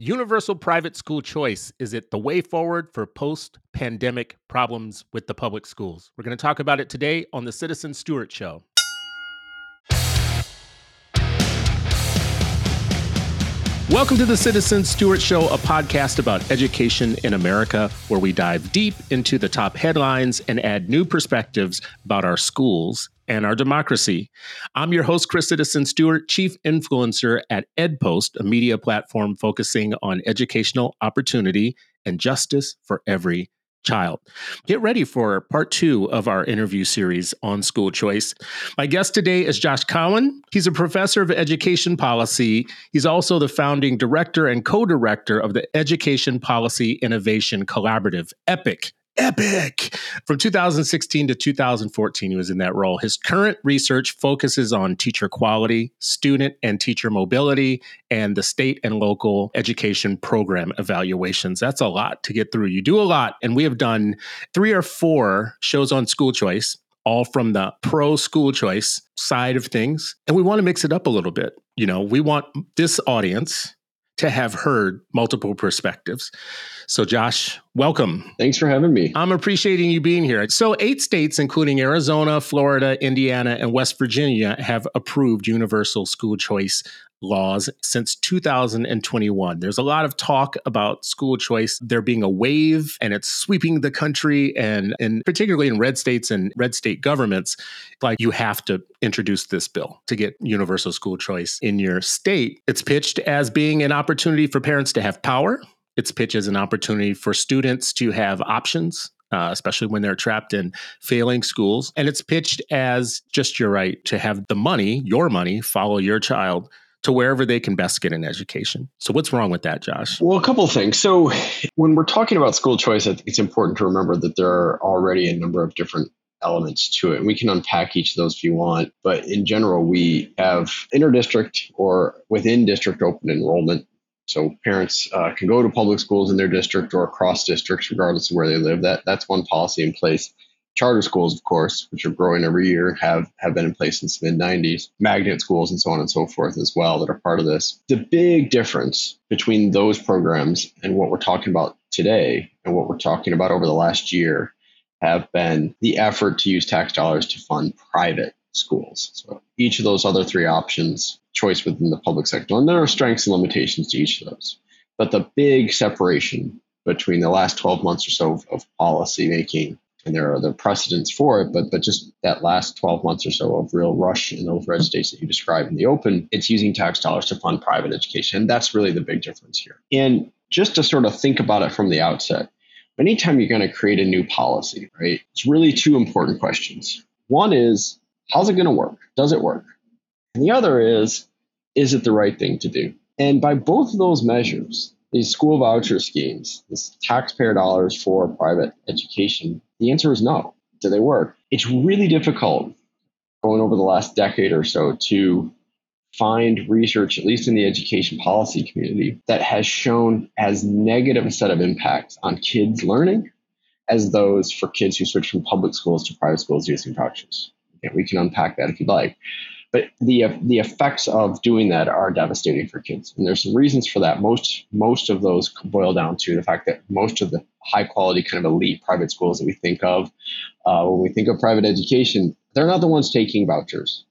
Universal private school choice is it the way forward for post pandemic problems with the public schools? We're going to talk about it today on the Citizen Stewart Show. Welcome to the Citizen Stewart Show, a podcast about education in America, where we dive deep into the top headlines and add new perspectives about our schools and our democracy. I'm your host, Chris Citizen Stewart, chief influencer at EdPost, a media platform focusing on educational opportunity and justice for every child. Get ready for part two of our interview series on school choice. My guest today is Josh Cowen. He's a professor of education policy. He's also the founding director and co director of the Education Policy Innovation Collaborative, EPIC epic. From 2016 to 2014, he was in that role. His current research focuses on teacher quality, student and teacher mobility, and the state and local education program evaluations. That's a lot to get through. You do a lot, and we have done three or four shows on school choice. All from the pro school choice side of things. And we want to mix it up a little bit. You know, we want this audience to have heard multiple perspectives. So, Josh, welcome. Thanks for having me. I'm appreciating you being here. So, eight states, including Arizona, Florida, Indiana, and West Virginia, have approved universal school choice laws since 2021. There's a lot of talk about school choice there being a wave and it's sweeping the country and, and particularly in red states and red state governments, like you have to introduce this bill to get universal school choice in your state. It's pitched as being an opportunity for parents to have power. It's pitched as an opportunity for students to have options uh, especially when they're trapped in failing schools. And it's pitched as just your right to have the money, your money, follow your child to wherever they can best get an education. So, what's wrong with that, Josh? Well, a couple things. So, when we're talking about school choice, I think it's important to remember that there are already a number of different elements to it. We can unpack each of those if you want. But in general, we have interdistrict or within district open enrollment. So parents uh, can go to public schools in their district or across districts, regardless of where they live. That that's one policy in place. Charter schools, of course, which are growing every year, have, have been in place since the mid 90s. Magnet schools and so on and so forth as well that are part of this. The big difference between those programs and what we're talking about today and what we're talking about over the last year have been the effort to use tax dollars to fund private schools. So each of those other three options, choice within the public sector, and there are strengths and limitations to each of those. But the big separation between the last 12 months or so of, of policy making and there are other precedents for it, but but just that last 12 months or so of real rush in those red states that you described in the open, it's using tax dollars to fund private education. And that's really the big difference here. And just to sort of think about it from the outset, anytime you're going to create a new policy, right, it's really two important questions. One is, how's it going to work? Does it work? And the other is, is it the right thing to do? And by both of those measures, these school voucher schemes, this taxpayer dollars for private education, the answer is no. Do they work? It's really difficult going over the last decade or so to find research, at least in the education policy community, that has shown as negative a set of impacts on kids' learning as those for kids who switch from public schools to private schools using vouchers. we can unpack that if you'd like. But the uh, the effects of doing that are devastating for kids, and there's some reasons for that. Most most of those boil down to the fact that most of the high quality kind of elite private schools that we think of uh, when we think of private education, they're not the ones taking vouchers.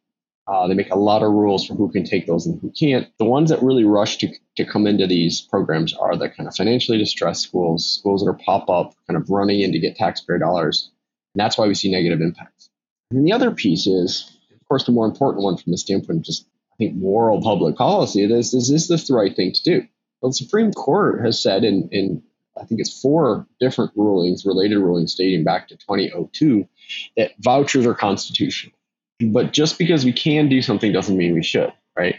Uh, they make a lot of rules for who can take those and who can't. The ones that really rush to, to come into these programs are the kind of financially distressed schools, schools that are pop up, kind of running in to get taxpayer dollars. And that's why we see negative impacts. And the other piece is of course, the more important one from the standpoint of just, I think, moral public policy is, is, is this the right thing to do? Well, the Supreme Court has said in, in, I think it's four different rulings, related rulings dating back to 2002, that vouchers are constitutional. But just because we can do something doesn't mean we should, right?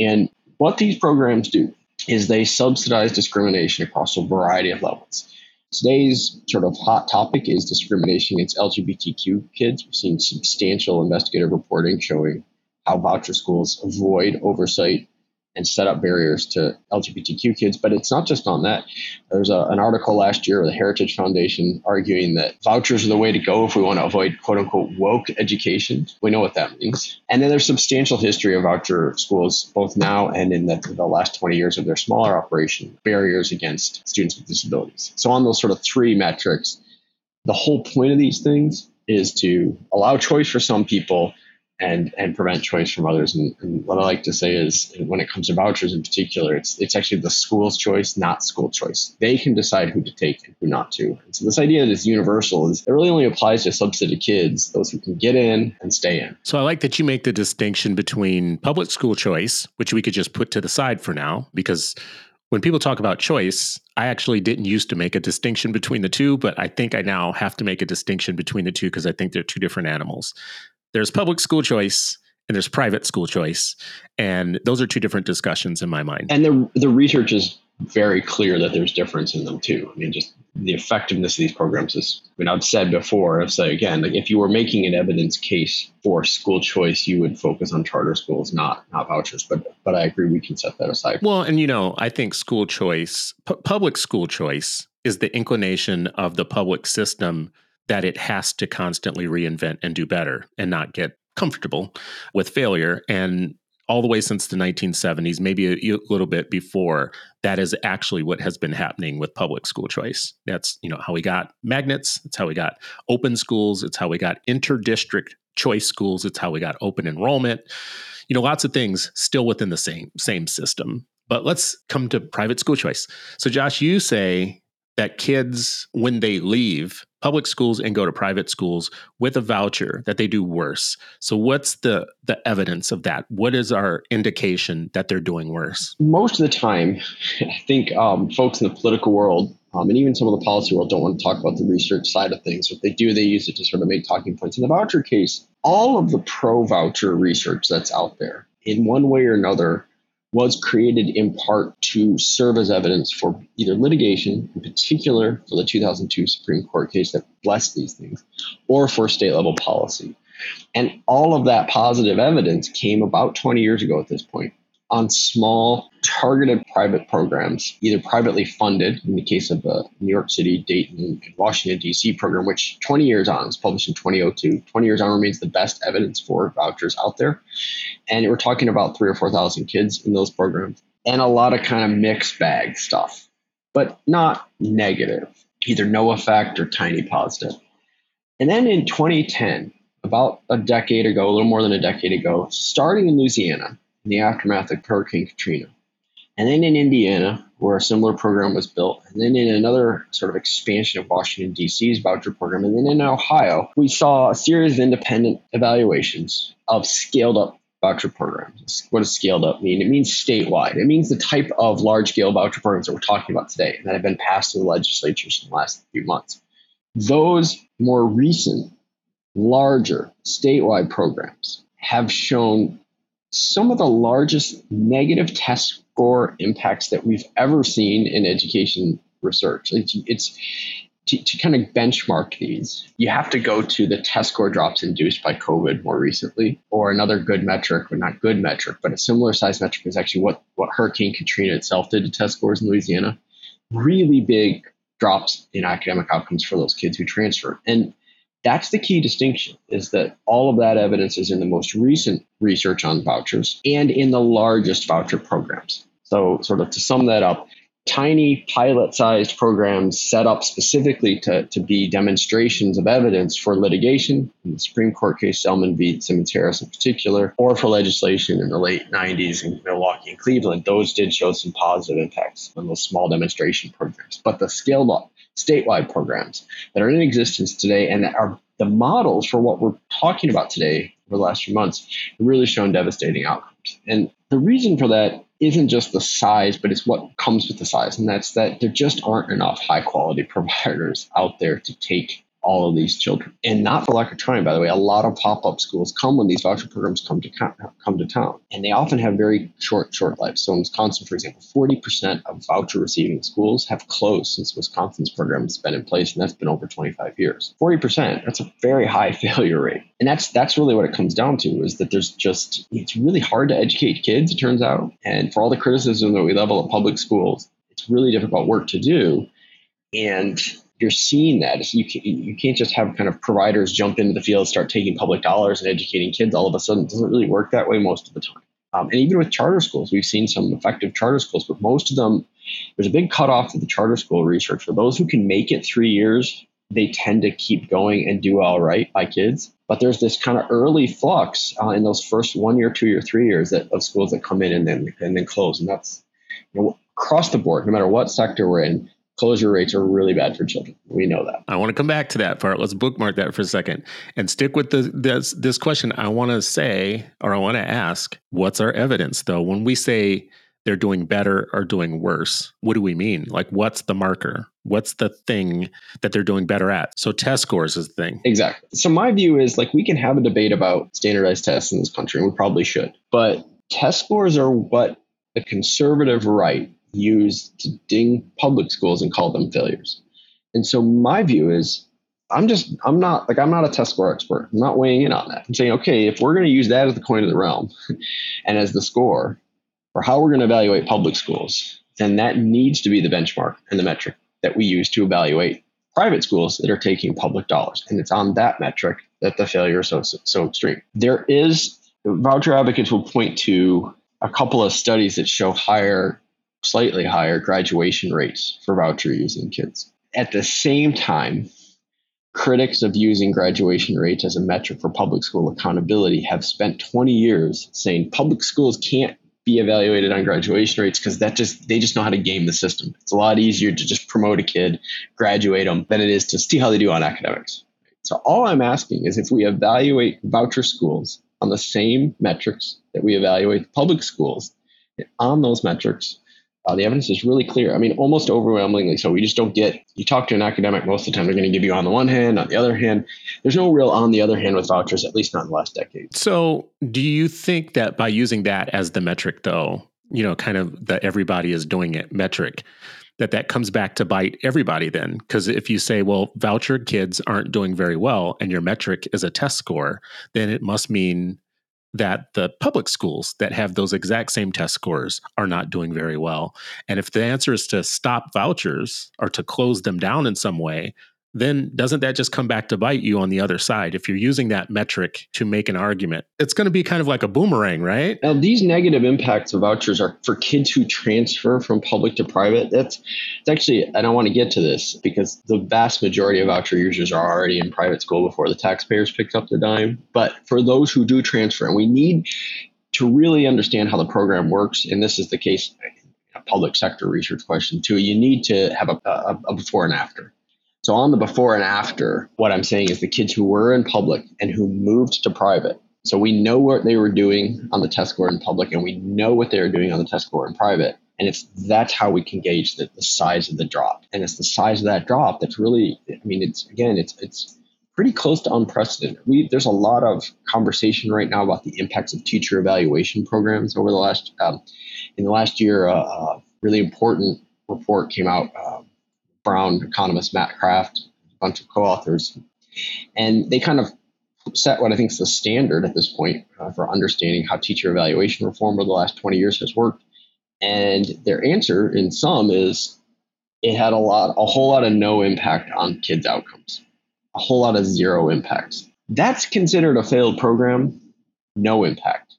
And what these programs do is they subsidize discrimination across a variety of levels. Today's sort of hot topic is discrimination against LGBTQ kids. We've seen substantial investigative reporting showing how voucher schools avoid oversight and set up barriers to LGBTQ kids. But it's not just on that. There's a, an article last year, with the Heritage Foundation, arguing that vouchers are the way to go if we want to avoid quote unquote woke education. We know what that means. And then there's substantial history of voucher schools, both now and in the, the last 20 years of their smaller operation, barriers against students with disabilities. So on those sort of three metrics, the whole point of these things is to allow choice for some people and and prevent choice from others. And, and, what I like to say is, when it comes to vouchers in particular, it's it's actually the school's choice, not school choice. They can decide who to take and who not to. And so this idea that is universal is it really only applies to a subset of kids, those who can get in and stay in. So I like that you make the distinction between public school choice, which we could just put to the side for now, because when people talk about choice, I actually didn't used to make a distinction between the two, but I think I now have to make a distinction between the two because I think they're two different animals there's public school choice and there's private school choice. And those are two different discussions in my mind. And the the research is very clear that there's difference in them too. I mean just the effectiveness of these programs is i mean i've said before i've said again like if you were making an evidence case for school choice you would focus on charter schools not not vouchers. But but i agree we can set that aside. Well and you know i think school choice pu- public school choice is the inclination of the public system that it has to constantly reinvent and do better and not get comfortable with failure. And all the way since the 1970s, maybe a, little bit before, that is actually what has been happening with public school choice. That's you know how we got magnets. It's how we got open schools. It's how we got interdistrict choice schools. It's how we got open enrollment. You know, lots of things still within the same same system. But let's come to private school choice. So, Josh, you say that kids, when they leave public schools and go to private schools with a voucher, that they do worse. So, what's the the evidence of that? What is our indication that they're doing worse? Most of the time, I think um, folks in the political world um, and even some of the policy world don't want to talk about the research side of things. If they do, they use it to sort of make talking points. In the voucher case, all of the pro voucher research that's out there, in one way or another, was created in part to serve as evidence for either litigation, in particular for the 2002 Supreme Court case that blessed these things, or for state level policy. And all of that positive evidence came about 20 years ago at this point on small targeted private programs, either privately funded in the case of the New York City, Dayton, and Washington, D.C. program, which 20 years on was published in 2002. 20 years on remains the best evidence for vouchers out there. And we're talking about three or 4,000 kids in those programs and a lot of kind of mixed bag stuff, but not negative, either no effect or tiny positive. And then in 2010, about a decade ago, a little more than a decade ago, starting in Louisiana, in the aftermath of Hurricane Katrina. And then in Indiana, where a similar program was built, and then in another sort of expansion of Washington, D.C.'s voucher program, and then in Ohio, we saw a series of independent evaluations of scaled up voucher programs. What does scaled up mean? It means statewide. It means the type of large scale voucher programs that we're talking about today and that have been passed through the legislatures in the last few months. Those more recent, larger statewide programs have shown some of the largest negative test score impacts that we've ever seen in education research. It's, it's to, to, kind of benchmark these, you have to go to the test score drops induced by COVID more recently, or another good metric, or not good metric, but a similar size metric is actually what, what Hurricane Katrina itself did to test scores in Louisiana. Really big drops in academic outcomes for those kids who transferred. And that's the key distinction is that all of that evidence is in the most recent research on vouchers and in the largest voucher programs. So, sort of to sum that up, tiny pilot sized programs set up specifically to, to be demonstrations of evidence for litigation, in the Supreme Court case, Zelman v. Simmons Harris in particular, or for legislation in the late 90s in Milwaukee and Cleveland, those did show some positive impacts on those small demonstration programs. But the scaled up statewide programs that are in existence today and that are the models for what we're talking about today over the last few months have really shown devastating outcomes. And the reason for that isn't just the size, but it's what comes with the size. And that's that there just aren't enough high quality providers out there to take all of these children. And not for lack of trying, by the way, a lot of pop up schools come when these voucher programs come to come to town, and they often have very short short lives. So in Wisconsin, for example, forty percent of voucher receiving schools have closed since Wisconsin's program has been in place, and that's been over twenty five years. Forty percent. That's a very high failure rate, and that's that's really what it comes down to is that there's just it's really hard to educate kids. It turns out, and for all the criticism that we level at public schools, it's really difficult work to do, and you're seeing that. You, can, you can't just have kind of providers jump into the field, start taking public dollars and educating kids all of a sudden. It doesn't really work that way most of the time. Um, and even with charter schools, we've seen some effective charter schools, but most of them, there's a big cutoff to the charter school research. For those who can make it three years, they tend to keep going and do all right by kids. But there's this kind of early flux uh, in those first one year, two year, three years that, of schools that come in and then and then close, and that's you know, across the board, no matter what sector we're in closure rates are really bad for children. We know that. I want to come back to that part. Let's bookmark that for a second and stick with the this this question. I want to say or I want to ask, what's our evidence though when we say they're doing better or doing worse? What do we mean? Like what's the marker? What's the thing that they're doing better at? So test scores is the thing. Exactly. So my view is like we can have a debate about standardized tests in this country and we probably should. But test scores are what the conservative right used to ding public schools and call them failures. And so my view is I'm just I'm not like I'm not a test score expert. I'm not weighing in on that. I'm saying, okay, if we're going to use that as the coin of the realm and as the score for how we're going to evaluate public schools, then that needs to be the benchmark and the metric that we use to evaluate private schools that are taking public dollars. And it's on that metric that the failure is so so extreme. There is voucher advocates will point to a couple of studies that show higher slightly higher graduation rates for voucher using kids. At the same time, critics of using graduation rates as a metric for public school accountability have spent 20 years saying public schools can't be evaluated on graduation rates because that just they just know how to game the system. It's a lot easier to just promote a kid, graduate them, than it is to see how they do on academics. So all I'm asking is if we evaluate voucher schools on the same metrics that we evaluate public schools, on those metrics, uh, the evidence is really clear. I mean, almost overwhelmingly so. We just don't get, you talk to an academic, most of the time they're going to give you on the one hand, on the other hand. There's no real on the other hand with vouchers, at least not in the last decade. So, do you think that by using that as the metric, though, you know, kind of the everybody is doing it metric, that that comes back to bite everybody then? Because if you say, well, voucher kids aren't doing very well and your metric is a test score, then it must mean that the public schools that have those exact same test scores are not doing very well. And if the answer is to stop vouchers or to close them down in some way, then doesn't that just come back to bite you on the other side? If you're using that metric to make an argument, it's going to be kind of like a boomerang, right? Now, these negative impacts of vouchers are for kids who transfer from public to private. That's it's actually, I want to get to this because the vast majority of voucher users are already in private school before the taxpayers picked up the dime. But for those who do transfer, and we need to really understand how the program works, and this is the case, a public sector research question too, you need to have a, a, a before and after so on the before and after, what I'm saying is the kids who were in public and who moved to private. So we know what they were doing on the test score in public and we know what they were doing on the test score in private. And it's that's how we can gauge the, the size of the drop. And it's the size of that drop that's really I mean it's again it's it's pretty close to unprecedented. We there's a lot of conversation right now about the impacts of teacher evaluation programs over the last um, in the last year. Uh, a really important report came out uh, Brown economist Matt Kraft, a bunch of co-authors, and they kind of set what I think is the standard at this point uh, for understanding how teacher evaluation reform over the last 20 years has worked. And their answer, in sum, is it had a lot, a whole lot of no impact on kids' outcomes, a whole lot of zero impacts. That's considered a failed program, no impact.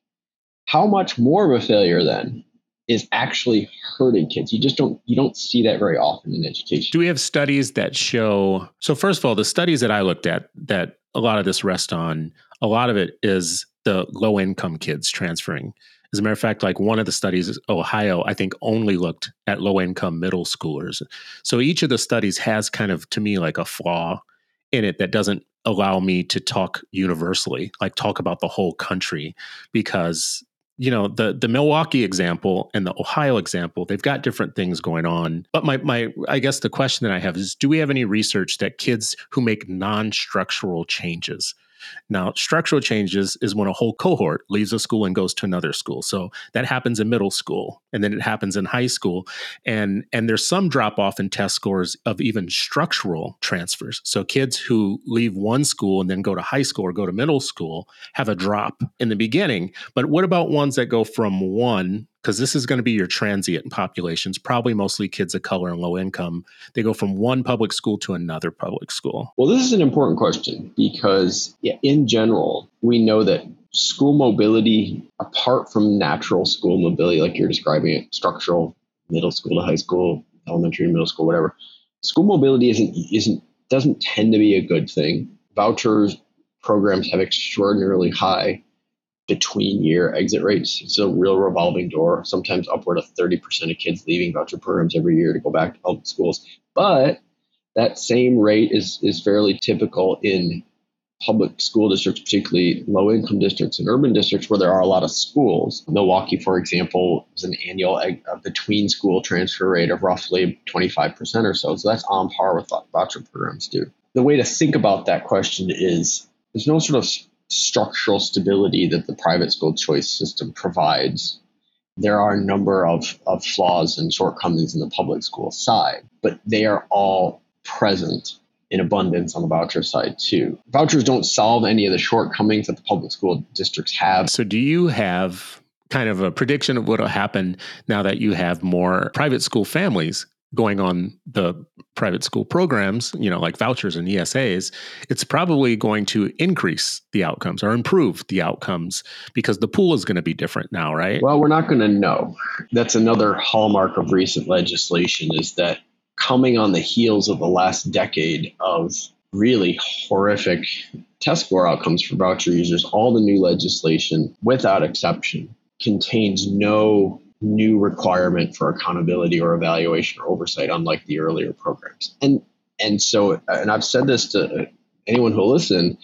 How much more of a failure then is actually hurting kids. You just don't you don't see that very often in education. Do we have studies that show so first of all, the studies that I looked at that a lot of this rest on, a lot of it is the low income kids transferring. As a matter of fact, like one of the studies, Ohio, I think only looked at low income middle schoolers. So each of the studies has kind of, to me, like a flaw in it that doesn't allow me to talk universally, like talk about the whole country, because you know the the Milwaukee example and the Ohio example they've got different things going on. But my my I guess the question that I have is do we have any research that kids who make non-structural changes? Now, structural changes is when a whole cohort leaves a school and goes to another school. So that happens in middle school and then it happens in high school. And and there's some drop off in test scores of even structural transfers. So kids who leave one school and then go to high school or go to middle school have a drop in the beginning. But what about ones that go from one because this is going to be your transient populations, probably mostly kids of color and low income. They go from one public school to another public school. Well, this is an important question because, in general, we know that school mobility, apart from natural school mobility, like you're describing it, structural, middle school to high school, elementary to middle school, whatever, school mobility isn't isn't doesn't tend to be a good thing. Vouchers programs have extraordinarily high between year exit rates. It's a real revolving door, sometimes upward of 30% of kids leaving voucher programs every year to go back to public schools. But that same rate is, is fairly typical in public school districts, particularly low income districts and urban districts where there are a lot of schools. Milwaukee, for example, is an annual between school transfer rate of roughly 25% or so. So that's on par with what voucher programs do. The way to think about that question is there's no sort of structural stability that the private school choice system provides. There are a number of, of flaws and shortcomings in the public school side, but they are all present in abundance on the voucher side too. Vouchers don't solve any of the shortcomings that the public school districts have. So, do you have kind of a prediction of what will happen now that you have more private school families going on the private school programs, you know, like vouchers and ESAs, it's probably going to increase the outcomes or improve the outcomes because the pool is going to be different now, right? Well, we're not going to know. That's another hallmark of recent legislation is that coming on the heels of the last decade of really horrific test score outcomes for voucher users, all the new legislation, without exception, contains no new requirement for accountability or evaluation or oversight, unlike the earlier programs. And and so, and I've said this to anyone who'll listen,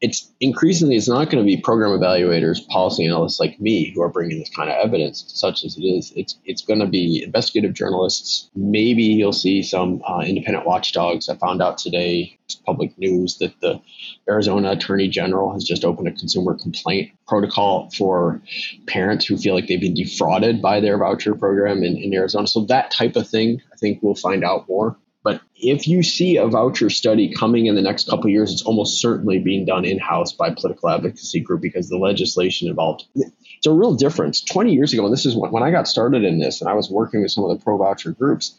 it's increasingly it's not going to be program evaluators, policy analysts like me who are bringing this kind of evidence, such as it is. It's it's going to be investigative journalists. Maybe you'll see some uh, independent watchdogs. I found out today, public news, that the Arizona Attorney General has just opened a consumer complaint protocol for parents who feel like they've been defrauded by their voucher program in, in Arizona. So that type of thing, I think we'll find out more. But if you see a voucher study coming in the next couple years, it's almost certainly being done in house by political advocacy group because the legislation involved. It's a real difference. 20 years ago, and this is when, when I got started in this, and I was working with some of the pro voucher groups,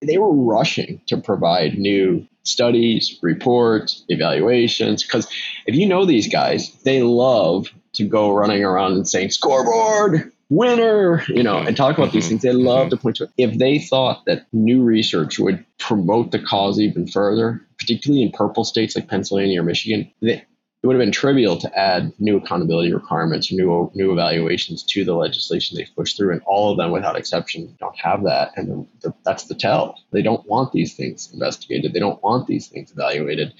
they were rushing to provide new studies, reports, evaluations. Because if you know these guys, they love to go running around and saying, scoreboard, winner, you know, and talk about these mm-hmm. things. They love mm-hmm. to point to it. If they thought that new research would promote the cause even further, particularly in purple states like Pennsylvania or Michigan, they, it would have been trivial to add new accountability requirements or new new evaluations to the legislation they've pushed through, and all of them, without exception, don't have that, and the, the, that's the tell. They don't want these things investigated. They don't want these things evaluated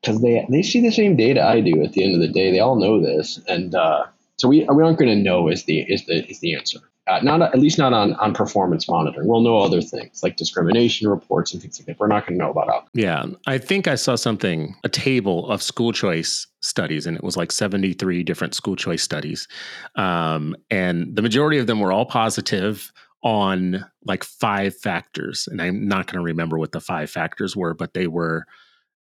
because they they see the same data I do. At the end of the day, they all know this, and uh, so we, we aren't going to know is the is the is the answer. Uh, not at least not on on performance monitoring. We'll know other things like discrimination reports and things like that. We're not going to know about outcomes. Yeah, I think I saw something a table of school choice studies, and it was like seventy three different school choice studies, um, and the majority of them were all positive on like five factors. And I'm not going to remember what the five factors were, but they were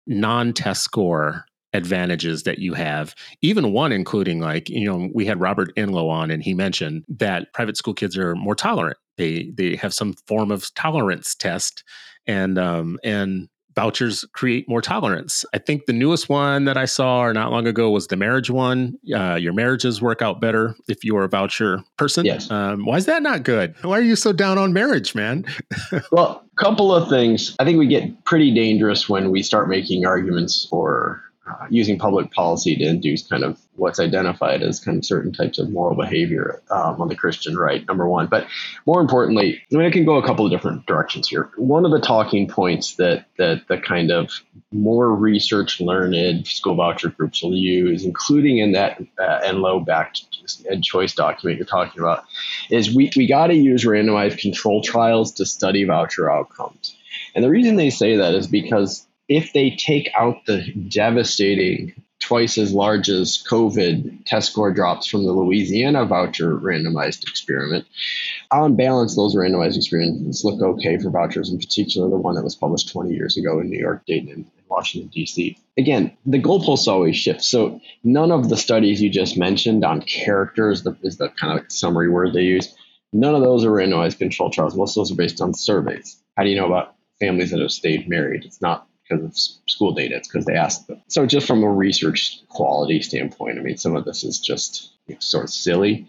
non test score advantages that you have even one including like you know we had robert enlow on and he mentioned that private school kids are more tolerant. They they have some form of tolerance test and um and vouchers create more tolerance. I think the newest one that i saw or not long ago was the marriage one. Uh, your marriages work out better if you're a voucher person. Yes. Um, why is that not good? Why are you so down on marriage man? Well a couple of things. I think we get pretty dangerous when we start making arguments for uh, using public policy to induce kind of what's identified as kind of certain types of moral behavior um, on the Christian right, number one. But more importantly, I mean, it can go a couple of different directions here. One of the talking points that that the kind of more research learned school voucher groups will use, including in that uh, backed ed choice document you're talking about, is we, we got to use randomized control trials to study voucher outcomes. And the reason they say that is because if they take out the devastating twice as large as COVID test score drops from the Louisiana voucher randomized experiment. On balance, those randomized experiments look okay for vouchers, in particular the one that was published 20 years ago in New York, Dayton, and Washington, D.C. Again, the goalposts always shift. So none of the studies you just mentioned on characters is the kind of summary word they use. None of those are randomized control trials. Most of those are based on surveys. How do you know about families that have stayed married? It's not because of school data. It's because they asked them. So just from a research quality standpoint, I mean, some of this is just you know, sort of silly.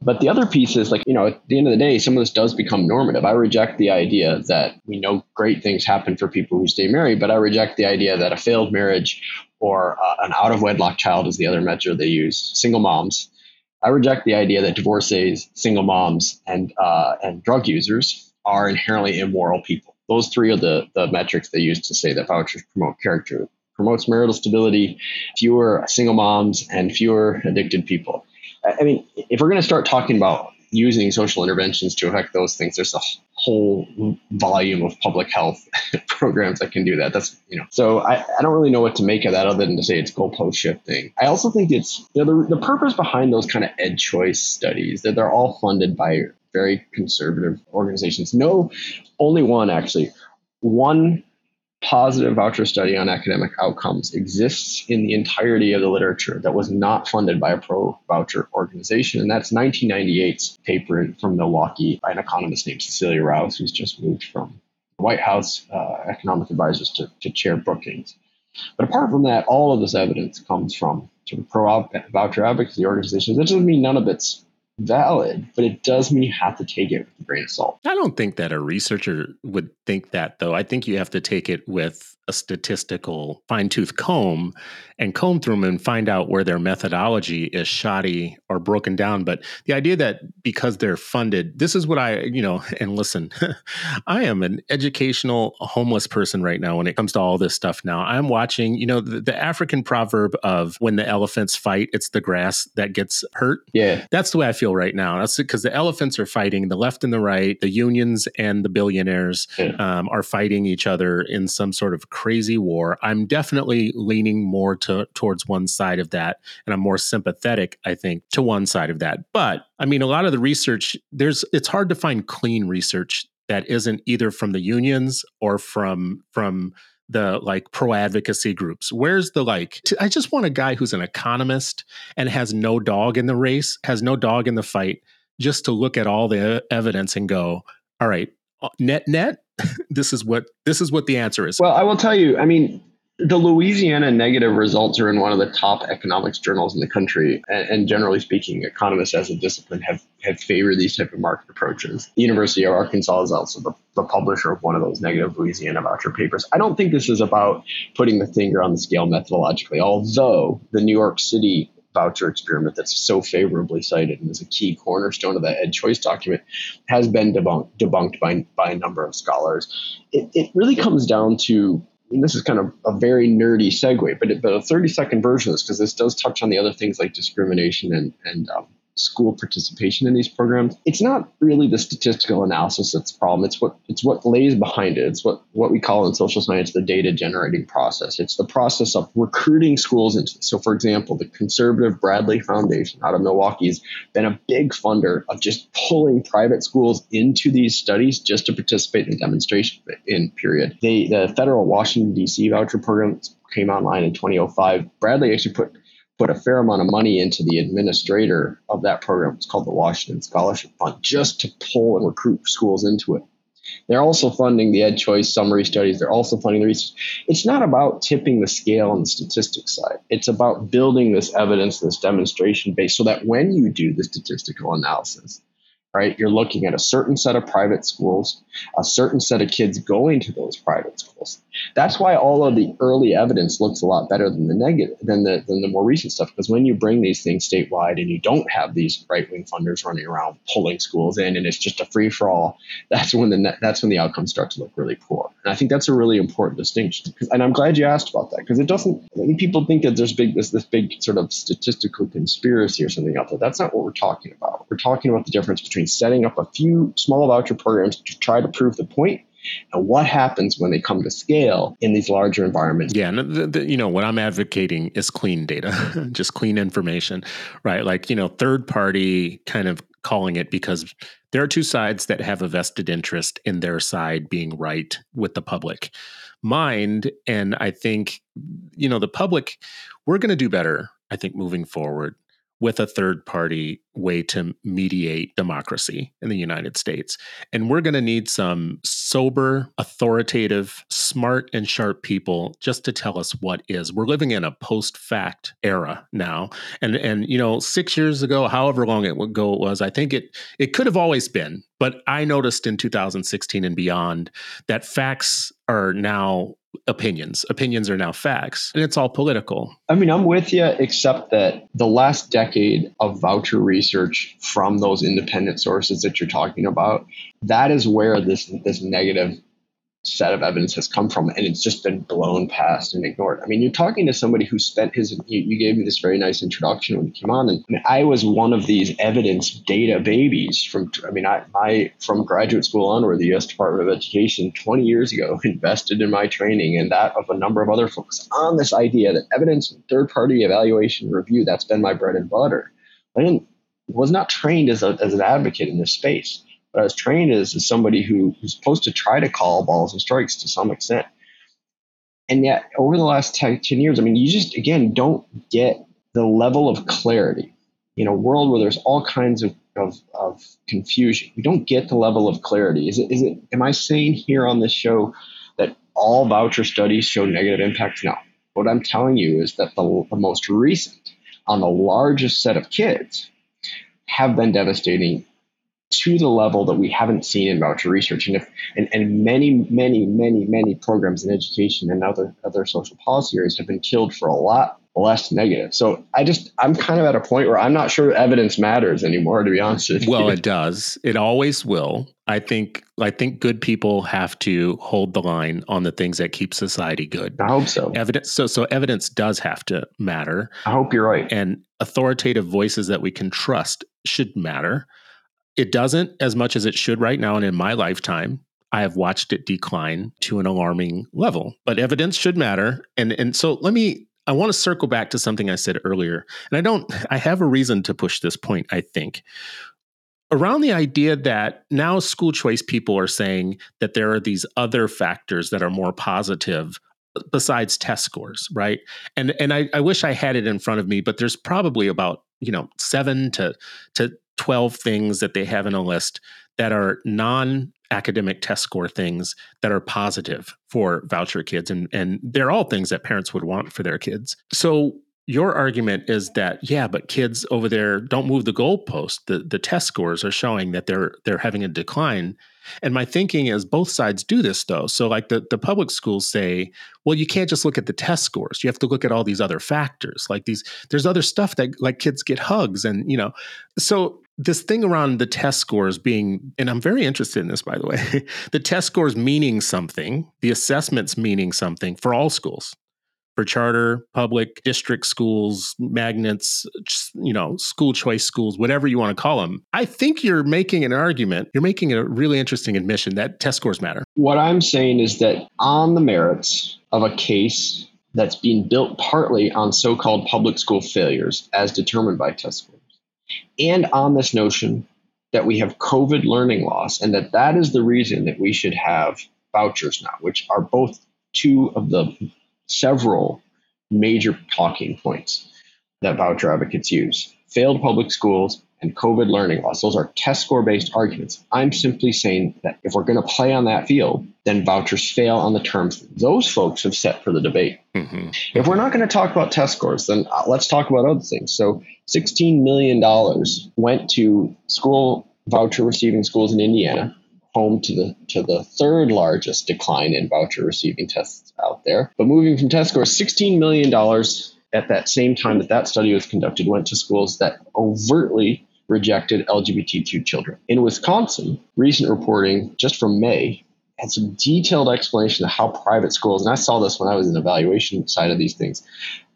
But the other piece is like, you know, at the end of the day, some of this does become normative. I reject the idea that we know great things happen for people who stay married, but I reject the idea that a failed marriage or uh, an out of wedlock child is the other measure they use, single moms. I reject the idea that divorcees, single moms, and uh, and drug users are inherently immoral people. Those three are the, the metrics they use to say that vouchers promote character. Promotes marital stability, fewer single moms, and fewer addicted people. I mean, if we're going to start talking about using social interventions to affect those things, there's a whole volume of public health programs that can do that. That's you know, so I, I don't really know what to make of that other than to say it's goalpost shifting. I also think it's you know the, the purpose behind those kind of ed choice studies that they're all funded by very conservative organizations. No, only one actually. One positive voucher study on academic outcomes exists in the entirety of the literature that was not funded by a pro voucher organization. And that's 1998's paper from Milwaukee by an economist named Cecilia Rouse, who's just moved from White House uh, economic advisors to, to chair Brookings. But apart from that, all of this evidence comes from sort of pro voucher advocacy organizations. That doesn't mean none of it's valid, but it does mean you have to take it with a grain of salt. I don't think that a researcher would think that, though. I think you have to take it with a statistical fine tooth comb and comb through them and find out where their methodology is shoddy or broken down. But the idea that because they're funded, this is what I, you know, and listen, I am an educational homeless person right now when it comes to all this stuff now. I'm watching, you know, the, the African proverb of when the elephants fight, it's the grass that gets hurt. Yeah. That's the way I feel right now. That's because the elephants are fighting the left and the right, the unions and the billionaires yeah. um, are fighting each other in some sort of crazy war. I'm definitely leaning more to towards one side of that, and I'm more sympathetic, I think, to one side of that. But I mean, a lot of the research there's it's hard to find clean research that isn't either from the unions or from from the like pro advocacy groups. Where's the like? I just want a guy who's an economist and has no dog in the race, has no dog in the fight, just to look at all the evidence and go, all right, uh, net net, this is what this is what the answer is. Well, I will tell you. I mean, the Louisiana negative results are in one of the top economics journals in the country, and, and, generally speaking, economists as a discipline have have favored these type of market approaches. The University of Arkansas is also the, the publisher of one of those negative Louisiana voucher papers. I don't think this is about putting the finger on the scale methodologically, although the New York City voucher experiment that's so favorably cited and is a key cornerstone of that ed choice document has been debunked, debunked by, by a number of scholars. It, it really comes down to and this is kind of a very nerdy segue, but, it, but a 30 second version of this, because this does touch on the other things like discrimination and, and um, school participation in these programs. It's not really the statistical analysis that's the problem. It's what it's what lays behind it. It's what what we call in social science the data generating process. It's the process of recruiting schools into this. So for example, the conservative Bradley Foundation out of Milwaukee has been a big funder of just pulling private schools into these studies just to participate in the demonstration in period. They the federal Washington DC voucher program came online in 2005. Bradley actually put put a fair amount of money into the administrator of that program. It's called the Washington Scholarship Fund, just to pull and recruit schools into it. They're also funding the Ed Choice summary studies. They're also funding the research. It's not about tipping the scale on the statistics side. It's about building this evidence, this demonstration base, so that when you do the statistical analysis, right, you're looking at a certain set of private schools, a certain set of kids going to those private schools. That's why all of the early evidence looks a lot better than the negative than the than the more recent stuff. Because when you bring these things statewide and you don't have these right wing funders running around pulling schools in, and it's just a free for all, that's when the that's when the outcomes start to look really poor. And I think that's a really important distinction. And I'm glad you asked about that because it doesn't. I people think that there's big this this big sort of statistical conspiracy or something out there. That's not what we're talking about. We're talking about the difference between setting up a few small voucher programs to try to prove the point and what happens when they come to scale in these larger environments. Yeah, and the, the, you know what I'm advocating is clean data, just clean information, right? Like you know, third party kind of calling it because there are two sides that have a vested interest in their side being right with the public mind, and I think you know the public, we're going to do better. I think moving forward with a third party way to mediate democracy in the United States. And we're going to need some sober, authoritative, smart, and sharp people just to tell us what is. We're living in a post fact era now. And, and, you know, six years ago, however long it ago it was, I think it, it could have always been. But I noticed in 2016 and beyond that facts are now opinions. Opinions are now facts, and it's all political. I mean, I'm with you, except that the last decade of voucher research from those independent sources that you're talking about, that is where this this negative set of evidence has come from and it's just been blown past and ignored. I mean, you're talking to somebody who spent his, you, you gave me this very nice introduction when you came on. And I, mean, I was one of these evidence data babies from, I mean, I, I, from graduate school onward, the U.S. Department of Education 20 years ago invested in my training and that of a number of other folks on this idea that evidence, third party evaluation review, that's been my bread and butter. I didn't, was not trained as, a, as an advocate in this space. But I was trained as, as somebody who, who's supposed to try to call balls and strikes to some extent. And yet, over the last 10, 10 years, I mean, you just, again, don't get the level of clarity in a world where there's all kinds of, of, of confusion. You don't get the level of clarity. Is it, is it, am I saying here on this show that all voucher studies show negative impacts? No. What I'm telling you is that the, the most recent on the largest set of kids have been devastating to the level that we haven't seen in voucher research. And if and, and many, many, many, many programs in education and other other social policy areas have been killed for a lot less negative. So I just I'm kind of at a point where I'm not sure evidence matters anymore, to be honest with you. Well, it does. It always will. I think I think good people have to hold the line on the things that keep society good. I hope so. Evidence so so evidence does have to matter. I hope you're right. And authoritative voices that we can trust should matter. It doesn't as much as it should right now. And in my lifetime, I have watched it decline to an alarming level. But evidence should matter. And and so let me I want to circle back to something I said earlier. And I don't I have a reason to push this point, I think. Around the idea that now school choice people are saying that there are these other factors that are more positive uh, besides test scores, right? And and I, I wish I had it in front of me, but there's probably about, you know, seven to to 12 things that they have in a list that are non academic test score things that are positive for voucher kids. And, and they're all things that parents would want for their kids. So your argument is that yeah, but kids over there don't move the goalpost. The the test scores are showing that they're they're having a decline. And my thinking is both sides do this though. So like the, the public schools say, well, you can't just look at the test scores. You have to look at all these other factors. Like these, there's other stuff that like kids get hugs and you know. So this thing around the test scores being, and I'm very interested in this, by the way, the test scores meaning something, the assessments meaning something for all schools, for charter, public, district schools, magnets, you know, school choice schools, whatever you want to call them. I think you're making an argument, you're making a really interesting admission that test scores matter. What I'm saying is that on the merits of a case that's being built partly on so called public school failures as determined by test scores and on this notion that we have COVID learning loss and that that is the reason that we should have vouchers now, which are both two of the several major talking points that voucher advocates use. Failed public schools and COVID learning loss. Those are test score based arguments. I'm simply saying that if we're going to play on that field, then vouchers fail on the terms those folks have set for the debate. Mm-hmm. If we're not going to talk about test scores, then uh, let's talk about other things. So, $16 million went to school voucher receiving schools in Indiana, home to the to the third largest decline in voucher receiving tests out there. But moving from test scores, $16 million at that same time that that study was conducted went to schools that overtly rejected LGBTQ children. In Wisconsin, recent reporting just from May had some detailed explanation of how private schools, and I saw this when I was in the evaluation side of these things,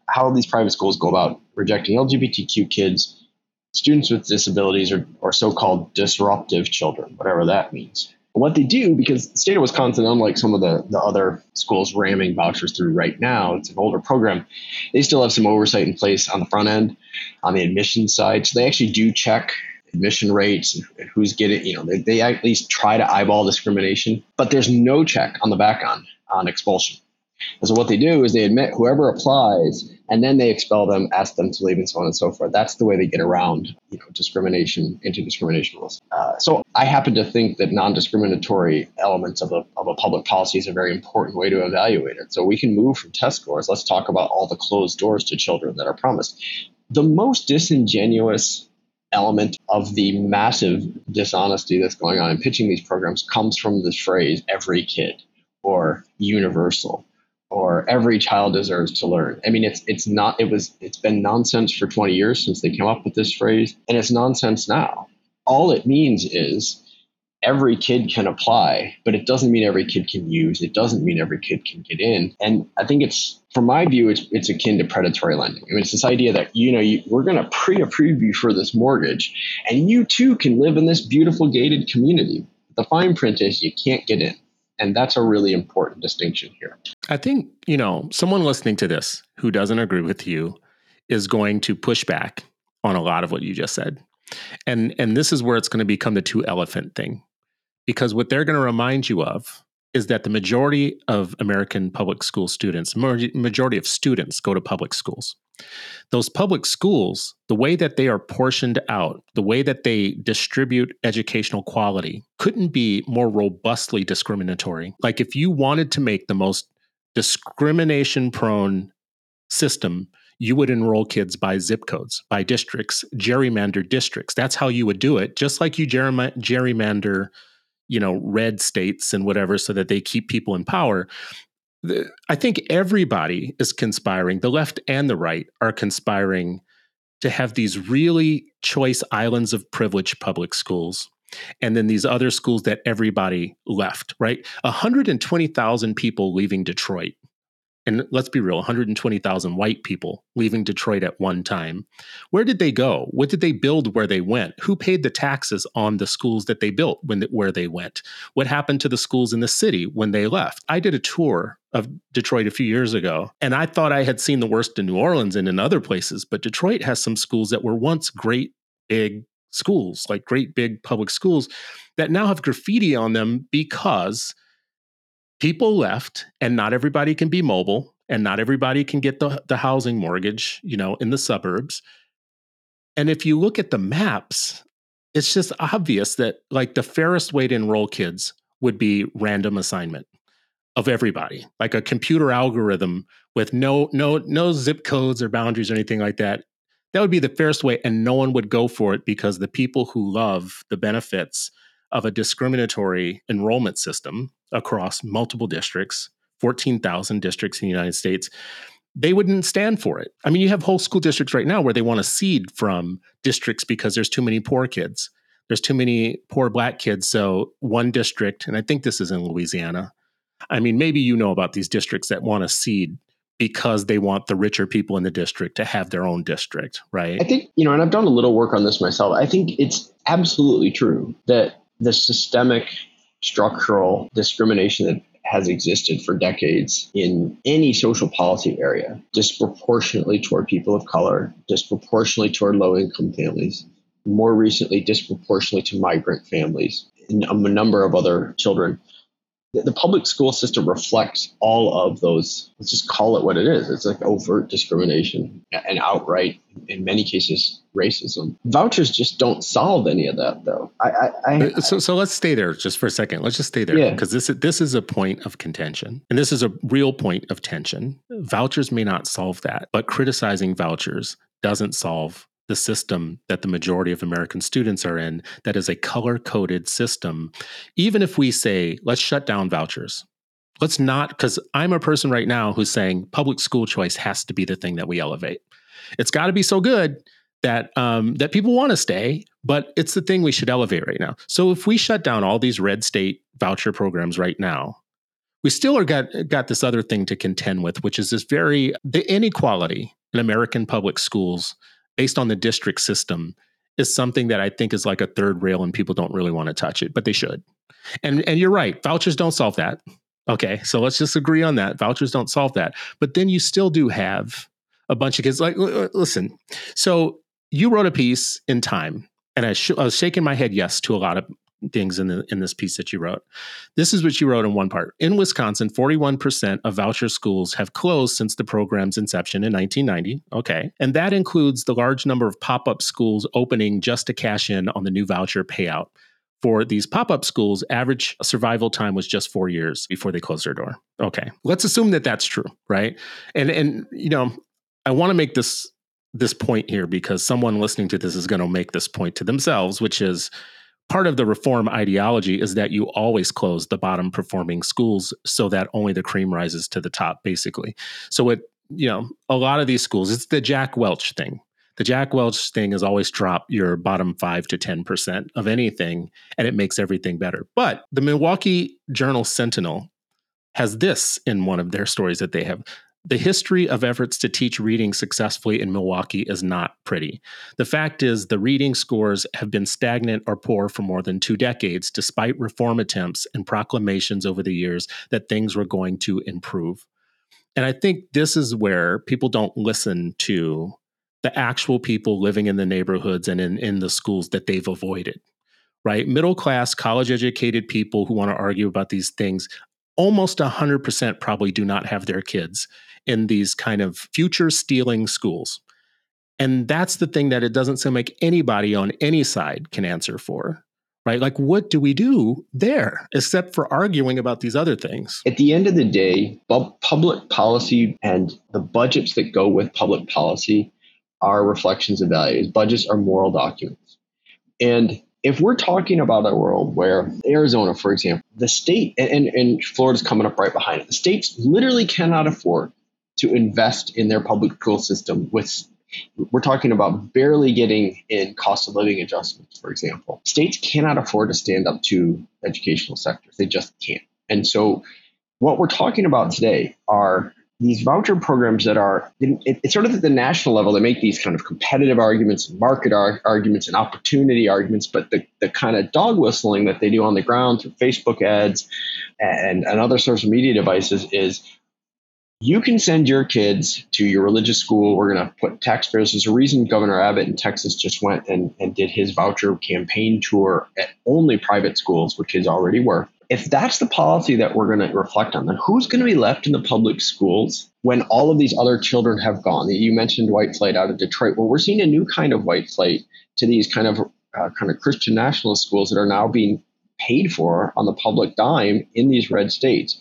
how these private schools go about rejecting LGBTQ kids, students with disabilities, or, or so called disruptive children, whatever that means. What they do, because the state of Wisconsin, unlike some of the, the other schools ramming vouchers through right now, it's an older program, they still have some oversight in place on the front end, on the admission side. So they actually do check admission rates and who's getting, you know, they, they at least try to eyeball discrimination, but there's no check on the back end on expulsion. And so what they do is they admit whoever applies and then they expel them, ask them to leave, and so on and so forth. That's the way they get around, you know, discrimination, anti-discrimination rules. Uh, so I happen to think that non-discriminatory elements of a, of a public policy is a very important way to evaluate it. So we can move from test scores. Let's talk about all the closed doors to children that are promised. The most disingenuous element of the massive dishonesty that's going on in pitching these programs comes from this phrase every kid or universal or every child deserves to learn. I mean it's it's not it was it's been nonsense for 20 years since they came up with this phrase and it's nonsense now. All it means is every kid can apply, but it doesn't mean every kid can use. It doesn't mean every kid can get in. And I think it's, from my view, it's, it's akin to predatory lending. I mean, it's this idea that, you know, you, we're going to pre-approve you for this mortgage and you too can live in this beautiful gated community. The fine print is you can't get in. And that's a really important distinction here. I think, you know, someone listening to this who doesn't agree with you is going to push back on a lot of what you just said. And and this is where it's going to become the two elephant thing because what they're going to remind you of is that the majority of American public school students, majority of students go to public schools. Those public schools, the way that they are portioned out, the way that they distribute educational quality couldn't be more robustly discriminatory. Like if you wanted to make the most discrimination prone system, you would enroll kids by zip codes, by districts, gerrymander districts. That's how you would do it, just like you gerrymander you know red states and whatever so that they keep people in power. The, i think everybody is conspiring the left and the right are conspiring to have these really choice islands of privilege public schools and then these other schools that everybody left right? 120000 people leaving detroit and let's be real 120,000 white people leaving Detroit at one time. Where did they go? What did they build where they went? Who paid the taxes on the schools that they built when where they went? What happened to the schools in the city when they left? I did a tour of Detroit a few years ago and I thought I had seen the worst in New Orleans and in other places, but Detroit has some schools that were once great big schools, like great big public schools that now have graffiti on them because people left and not everybody can be mobile and not everybody can get the, the housing mortgage you know in the suburbs. And if you look at the maps it's just obvious that like the fairest way to enroll kids would be random assignment of everybody like a computer algorithm with no no no zip codes or boundaries or anything like that. That would be the fairest way and no one would go for it because the people who love the benefits of a discriminatory enrollment system across multiple districts, 14,000 districts in the United States, they wouldn't stand for it. I mean, you have whole school districts right now where they want to seed from districts because there's too many poor kids. There's too many poor black kids. So, one district, and I think this is in Louisiana. I mean, maybe you know about these districts that want to seed because they want the richer people in the district to have their own district, right? I think, you know, and I've done a little work on this myself. I think it's absolutely true that the systemic structural discrimination that has existed for decades in any social policy area, disproportionately toward people of color, disproportionately toward low income families, more recently, disproportionately to migrant families, and a number of other children. The public school system reflects all of those. Let's just call it what it is. It's like overt discrimination and outright in many cases racism. Vouchers just don't solve any of that though. I, I, I uh, so so let's stay there just for a second. Let's just stay there because yeah. this this is a point of contention and this is a real point of tension. Vouchers may not solve that but criticizing vouchers doesn't solve the system that the majority of American students are in, that is a color coded system, even if we say, let's shut down vouchers, let's not, because I'm a person right now who's saying public school choice has to be the thing that we elevate. It's got to be so good that um, that people want to stay, but it's the thing we should elevate right now. So if we shut down all these red state voucher programs right now, we still are got got this other thing to contend with, which is this very the inequality in American public schools based on the district system is something that I think is like a third rail and people don't really want to touch it, but they should. And and you're right, vouchers don't solve that. Okay, so let's just agree on that. Vouchers don't solve that. But then you still do have a bunch of kids like listen. So you wrote a piece in Time and I, sh- I was shaking my head yes to a lot of things in the in this piece that you wrote. This is what you wrote in one part. In Wisconsin, 41% of voucher schools have closed since the program's inception in 1990. Okay. And that includes the large number of pop-up schools opening just to cash in on the new voucher payout. For these pop-up schools, average survival time was just 4 years before they closed their door. Okay. Let's assume that that's true, right? And and you know, I want to make this this point here because someone listening to this is going to make this point to themselves, which is part of the reform ideology is that you always close the bottom performing schools so that only the cream rises to the top, basically. So it, you know, a lot of these schools, it's the Jack Welch thing. The Jack Welch thing is always drop your bottom five to 10% of anything, and it makes everything better. But the Milwaukee Journal Sentinel has this in one of their stories that they have the history of efforts to teach reading successfully in Milwaukee is not pretty. The fact is, the reading scores have been stagnant or poor for more than two decades, despite reform attempts and proclamations over the years that things were going to improve. And I think this is where people don't listen to the actual people living in the neighborhoods and in, in the schools that they've avoided, right? Middle class, college educated people who want to argue about these things almost 100% probably do not have their kids in these kind of future stealing schools. And that's the thing that it doesn't seem like anybody on any side can answer for. Right? Like, what do we do there except for arguing about these other things? At the end of the day, public policy and the budgets that go with public policy are reflections of values. Budgets are moral documents. And if we're talking about a world where Arizona, for example, the state, and, and, and Florida's coming up right behind it, the states literally cannot afford to invest in their public school system with we're talking about barely getting in cost of living adjustments, for example. States cannot afford to stand up to educational sectors. They just can't. And so what we're talking about today are these voucher programs that are it's sort of at the national level they make these kind of competitive arguments and market ar- arguments and opportunity arguments but the, the kind of dog whistling that they do on the ground through facebook ads and, and other social media devices is you can send your kids to your religious school. We're going to put taxpayers. There's a reason Governor Abbott in Texas just went and, and did his voucher campaign tour at only private schools, which kids already were. If that's the policy that we're going to reflect on, then who's going to be left in the public schools when all of these other children have gone? You mentioned white flight out of Detroit. Well, we're seeing a new kind of white flight to these kind of uh, kind of Christian nationalist schools that are now being paid for on the public dime in these red states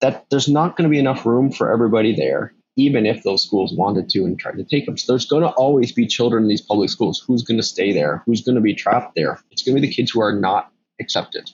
that there's not going to be enough room for everybody there, even if those schools wanted to and tried to take them. So there's going to always be children in these public schools. Who's going to stay there? Who's going to be trapped there? It's going to be the kids who are not accepted.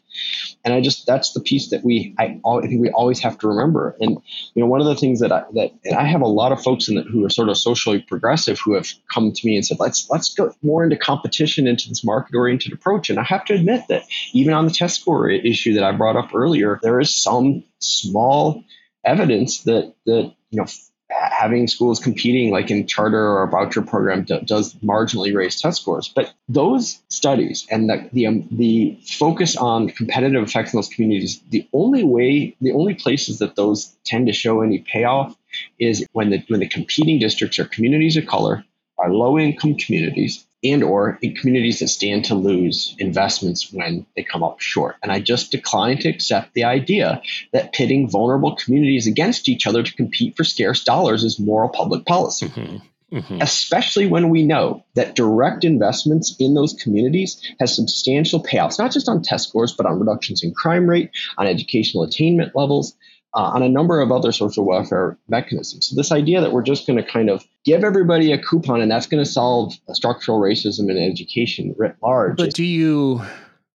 And I just that's the piece that we I, I think we always have to remember. And you know, one of the things that I that I have a lot of folks in the, who are sort of socially progressive who have come to me and said, let's let's go more into competition into this market oriented approach. And I have to admit that even on the test score issue that I brought up earlier, there is some small evidence that that you know having schools competing like in charter or voucher program do, does marginally raise test scores. But those studies and the the, um, the focus on competitive effects in those communities the only way the only places that those tend to show any payoff is when the when the competing districts are communities of color are low income communities and or in communities that stand to lose investments when they come up short. And I just decline to accept the idea that pitting vulnerable communities against each other to compete for scarce dollars is moral public policy. Mm-hmm. Mm-hmm. Especially when we know that direct investments in those communities has substantial payouts, not just on test scores, but on reductions in crime rate, on educational attainment levels, uh, on a number of other social welfare mechanisms. So, this idea that we're just going to kind of give everybody a coupon and that's going to solve structural racism in education writ large. But do you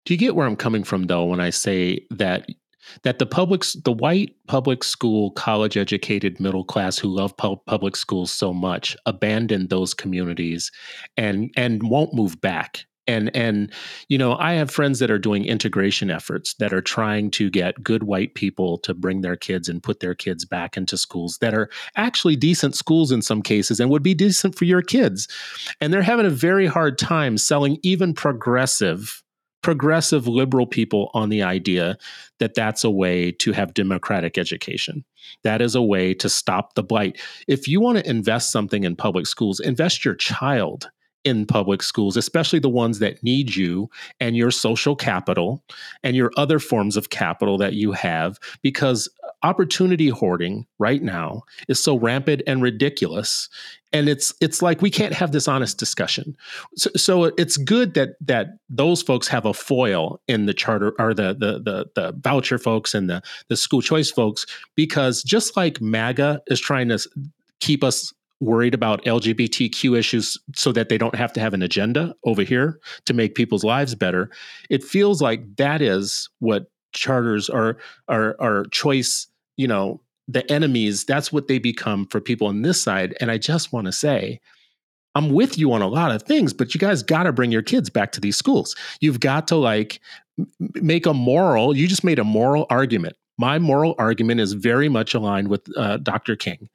do you get where I'm coming from though when I say that that the public the white public school college educated middle class who love pu- public schools so much abandon those communities and and won't move back and and you know i have friends that are doing integration efforts that are trying to get good white people to bring their kids and put their kids back into schools that are actually decent schools in some cases and would be decent for your kids and they're having a very hard time selling even progressive progressive liberal people on the idea that that's a way to have democratic education. That is a way to stop the blight. If you want to invest something in public schools, invest your child in public schools, especially the ones that need you and your social capital and your other forms of capital that you have, because opportunity hoarding right now is so rampant and ridiculous. And it's it's like we can't have this honest discussion. So, so it's good that that those folks have a foil in the charter or the the the, the voucher folks and the the school choice folks, because just like MAGA is trying to keep us worried about LGBTQ issues so that they don't have to have an agenda over here to make people's lives better. It feels like that is what charters are are are choice, you know, the enemies, that's what they become for people on this side. And I just want to say, I'm with you on a lot of things, but you guys got to bring your kids back to these schools. You've got to like make a moral, you just made a moral argument. My moral argument is very much aligned with uh, Dr. King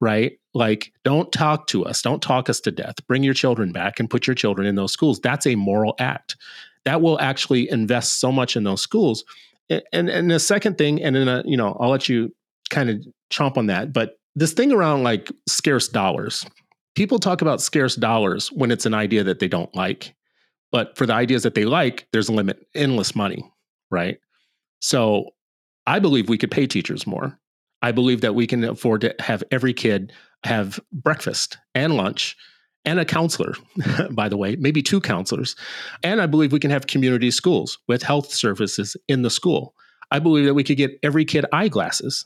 right? Like, don't talk to us, don't talk us to death. Bring your children back and put your children in those schools. That's a moral act. That will actually invest so much in those schools. And and the second thing, and then uh, you know, I'll let you kind of chomp on that. But this thing around like scarce dollars, people talk about scarce dollars when it's an idea that they don't like. But for the ideas that they like, there's a limit, endless money, right? So I believe we could pay teachers more. I believe that we can afford to have every kid have breakfast and lunch and a counselor, by the way, maybe two counselors. And I believe we can have community schools with health services in the school. I believe that we could get every kid eyeglasses.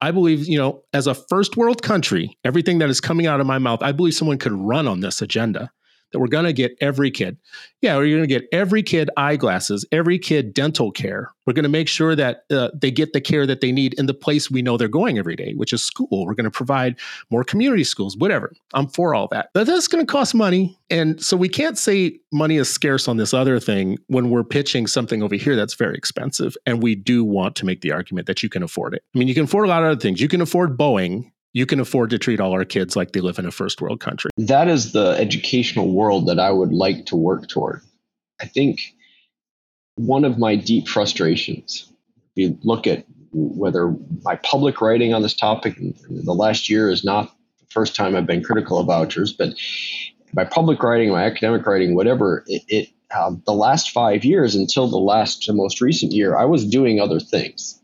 I believe, you know, as a first world country, everything that is coming out of my mouth, I believe someone could run on this agenda that we're going to get every kid. Yeah, we're going to get every kid eyeglasses, every kid dental care. We're going to make sure that uh, they get the care that they need in the place we know they're going every day, which is school. We're going to provide more community schools, whatever. I'm for all that. But that's going to cost money. And so we can't say money is scarce on this other thing when we're pitching something over here that's very expensive. And we do want to make the argument that you can afford it. I mean, you can afford a lot of other things. You can afford Boeing you can afford to treat all our kids like they live in a first world country. That is the educational world that I would like to work toward. I think one of my deep frustrations, if you look at whether my public writing on this topic the last year is not the first time I've been critical of vouchers, but my public writing, my academic writing, whatever, it, it um, the last five years until the last, the most recent year, I was doing other things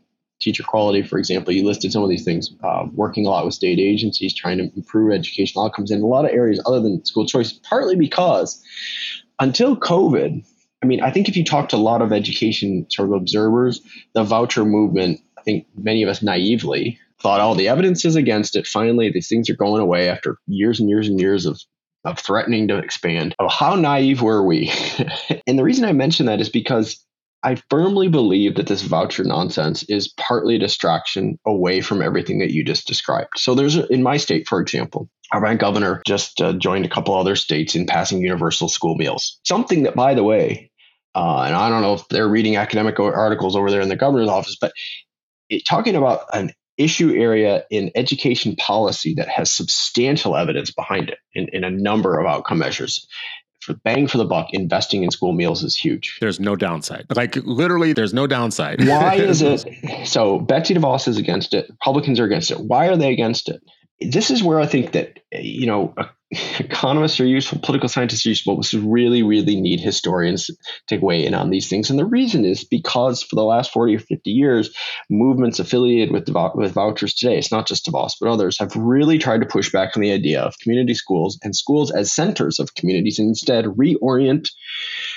teacher quality, for example, you listed some of these things, uh, working a lot with state agencies, trying to improve educational outcomes in a lot of areas other than school choice, partly because until COVID, I mean, I think if you talk to a lot of education sort of observers, the voucher movement, I think many of us naively thought, oh, the evidence is against it. Finally, these things are going away after years and years and years of of threatening to expand. Oh, how naive were we? and the reason I mention that is because I firmly believe that this voucher nonsense is partly a distraction away from everything that you just described. So there's in my state, for example, our governor just uh, joined a couple other states in passing universal school meals. Something that, by the way, uh, and I don't know if they're reading academic articles over there in the governor's office, but it, talking about an issue area in education policy that has substantial evidence behind it in, in a number of outcome measures for bang for the buck, investing in school meals is huge. There's no downside. Like literally, there's no downside. Why is it? So Betsy DeVos is against it. Republicans are against it. Why are they against it? This is where I think that you know economists are useful, political scientists are useful. This is really, really need historians to weigh in on these things. And the reason is because for the last 40 or 50 years, movements affiliated with, with vouchers today, it's not just DeVos, but others, have really tried to push back on the idea of community schools and schools as centers of communities and instead reorient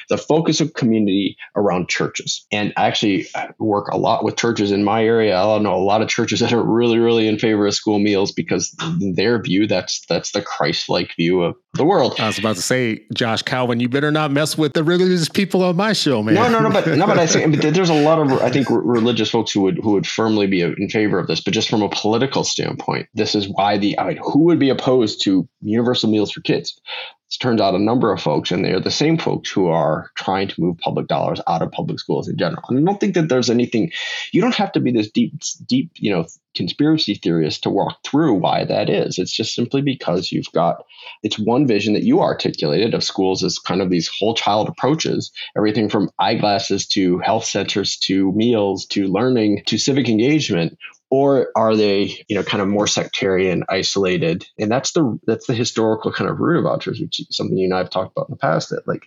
the focus of community around churches. And I actually work a lot with churches in my area. I know a lot of churches that are really, really in favor of school meals because in their view, that's that's the Christ-like view of the world. I was about to say, Josh Cowen, you better not mess with the religious people on my show, man. No, no, no, but no, but I think but there's a lot of I think religious folks who would who would firmly be in favor of this. But just from a political standpoint, this is why the I mean, who would be opposed to universal meals for kids? It turns out a number of folks, and they're the same folks who are trying to move public dollars out of public schools in general. And I don't think that there's anything. You don't have to be this deep, deep, you know, conspiracy theorist to walk through why that is. It's just simply because you've got it's one vision that you articulated of schools as kind of these whole child approaches, everything from eyeglasses to health centers to meals to learning to civic engagement, or are they you know kind of more sectarian isolated? And that's the that's the historical kind of root of vouchers which is something you and i have talked about in the past that like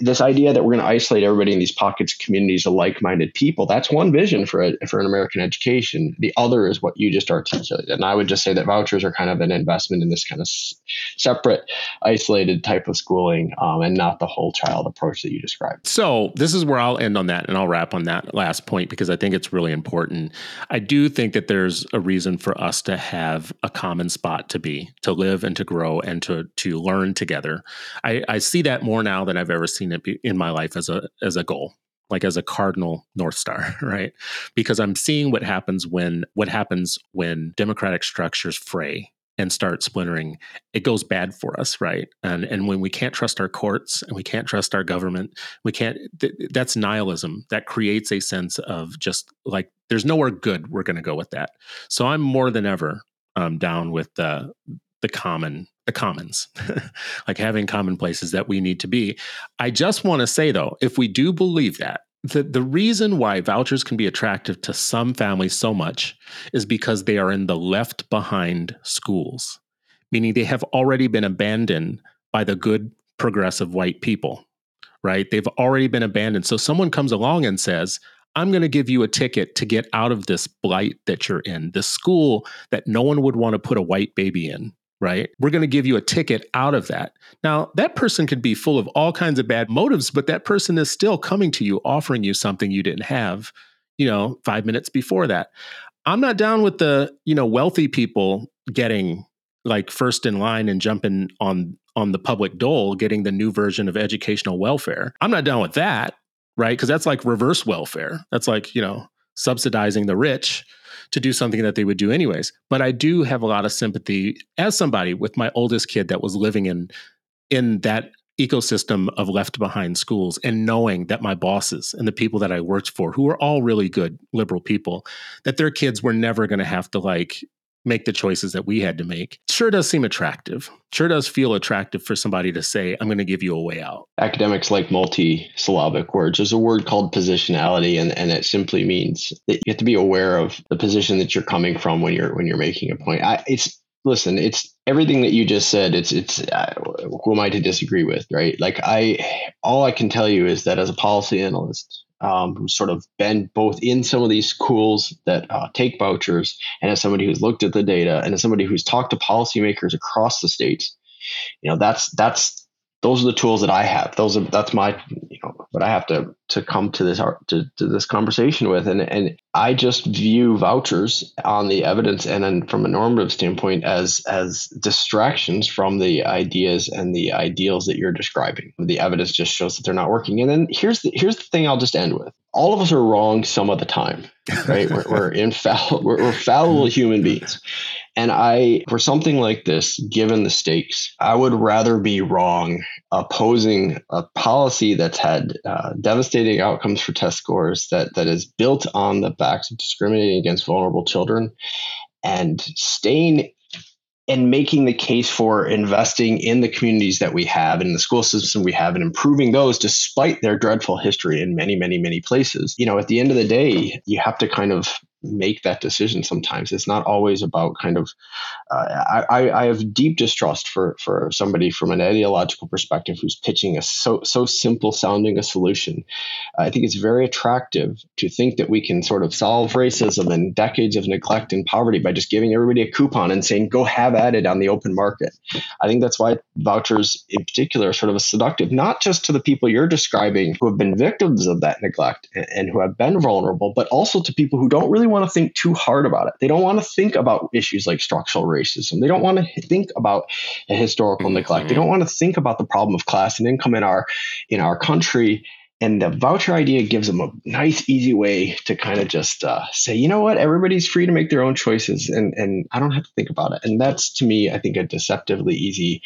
this idea that we're going to isolate everybody in these pockets communities of like-minded people that's one vision for a, for an american education. The other is what you just articulated. And i would just say that vouchers are kind of an investment in this kind of s- separate isolated type of schooling um, and not the whole child approach that you described. So this is where i'll end on that and i'll wrap on that last point because i think it's really important. I do think that there's a reason for us to have a common spot to be, to live and to grow and to to learn together. I, I see that more now than I've ever seen it in my life as a as a goal like as a cardinal north star right because i'm seeing what happens when what happens when democratic structures fray and start splintering, it goes bad for us, right? And and when we can't trust our courts and we can't trust our government, we can't. Th- that's nihilism. That creates a sense of just like there's nowhere good we're going to go with that. So I'm more than ever um, down with the the common the commons, like having common places that we need to be. I just want to say though, if we do believe that, the, the reason why vouchers can be attractive to some families so much is because they are in the left behind schools, meaning they have already been abandoned by the good progressive white people, right? They've already been abandoned. So someone comes along and says, I'm going to give you a ticket to get out of this blight that you're in, this school that no one would want to put a white baby in, right? We're going to give you a ticket out of that. Now, that person could be full of all kinds of bad motives, but that person is still coming to you, offering you something you didn't have, you know, five minutes before that. I'm not down with the, you know, wealthy people getting like first in line and jumping on on the public dole getting the new version of educational welfare. I'm not down with that, right? Because that's like reverse welfare. That's like, you know, subsidizing the rich to do something that they would do anyways. But I do have a lot of sympathy as somebody with my oldest kid that was living in in that ecosystem of left behind schools and knowing that my bosses and the people that I worked for who were all really good liberal people that their kids were never going to have to like make the choices that we had to make sure does seem attractive. Sure does feel attractive for somebody to say, I'm going to give you a way out. Academics like multi-syllabic words. There's a word called positionality, and, and it simply means that you have to be aware of the position that you're coming from when you're when you're making a point. I, it's listen, it's everything that you just said. It's it's uh, who am I to disagree with, right? Like I, all I can tell you is that as a policy analyst, um, who's sort of been both in some of these schools that uh, take vouchers and as somebody who's looked at the data and as somebody who's talked to policymakers across the states you know that's that's those are the tools that I have. Those are that's my you know what I have to to come to this to, to this conversation with, and and I just view vouchers on the evidence and then from a normative standpoint as as distractions from the ideas and the ideals that you're describing. The evidence just shows that they're not working. And then here's the here's the thing I'll just end with. All of us are wrong some of the time, right? we're, we're. We're, we're fallible human beings. And I, for something like this, given the stakes, I would rather be wrong opposing a policy that's had uh, devastating outcomes for test scores, that, that is built on the backs of discriminating against vulnerable children, and staying and making the case for investing in the communities that we have and the school system we have and improving those despite their dreadful history in many, many, many places. You know, at the end of the day, you have to kind of make that decision sometimes. It's not always about kind of, uh, I, I have deep distrust for, for somebody from an ideological perspective who's pitching a so, so simple sounding a solution. I think it's very attractive to think that we can sort of solve racism and decades of neglect and poverty by just giving everybody a coupon and saying, go have at it on the open market. I think that's why vouchers in particular are sort of a seductive, not just to the people you're describing who have been victims of that neglect and, and who have been vulnerable, but also to people who don't really want to think too hard about it. They don't want to think about issues like structural racism. They don't want to think about a historical mm-hmm. neglect. They don't want to think about the problem of class and income in our in our country. And the voucher idea gives them a nice, easy way to kind of just uh, say, you know what, everybody's free to make their own choices, and and I don't have to think about it. And that's to me, I think, a deceptively easy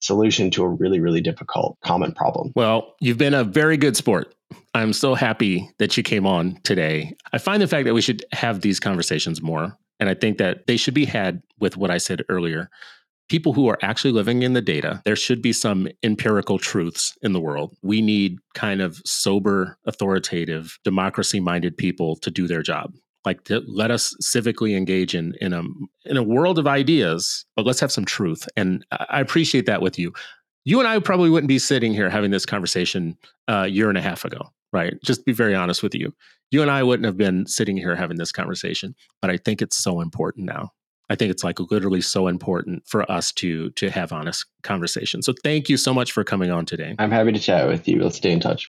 solution to a really, really difficult common problem. Well, you've been a very good sport. I'm so happy that you came on today. I find the fact that we should have these conversations more. And I think that they should be had with what I said earlier people who are actually living in the data. There should be some empirical truths in the world. We need kind of sober, authoritative, democracy minded people to do their job like to let us civically engage in in a in a world of ideas but let's have some truth. And i appreciate that with you. You and i probably wouldn't be sitting here having this conversation uh, a year and a half ago right? Just be very honest with you. You and i wouldn't have been sitting here having this conversation but i think it's so important now. I think it's like literally so important for us to to have honest conversation so thank you so much for coming on today. I'm happy to chat with you. Let's stay in touch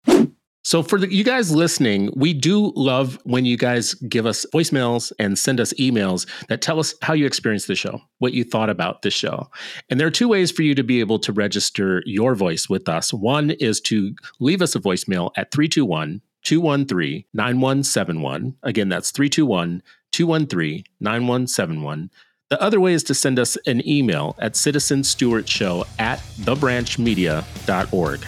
so, for the, you guys listening, we do love when you guys give us voicemails and send us emails that tell us how you experienced the show, what you thought about the show. And there are two ways for you to be able to register your voice with us. One is to leave us a voicemail at 321 213 9171. Again, that's 321 213 9171. The other way is to send us an email at citizenstewartshow at thebranchmedia.org.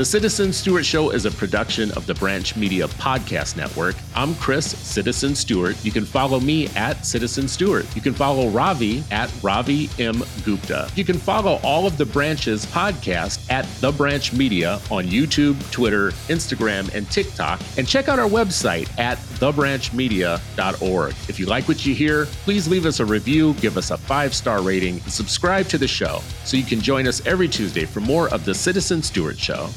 The Citizen Stewart Show is a production of the Branch Media Podcast Network. I'm Chris, Citizen Stewart. You can follow me at Citizen Stewart. You can follow Ravi at Ravi M. Gupta. You can follow all of the Branches podcast at The Branch Media on YouTube, Twitter, Instagram, and TikTok. And check out our website at thebranchmedia.org. If you like what you hear, please leave us a review, give us a five star rating, and subscribe to the show so you can join us every Tuesday for more of The Citizen Stewart Show.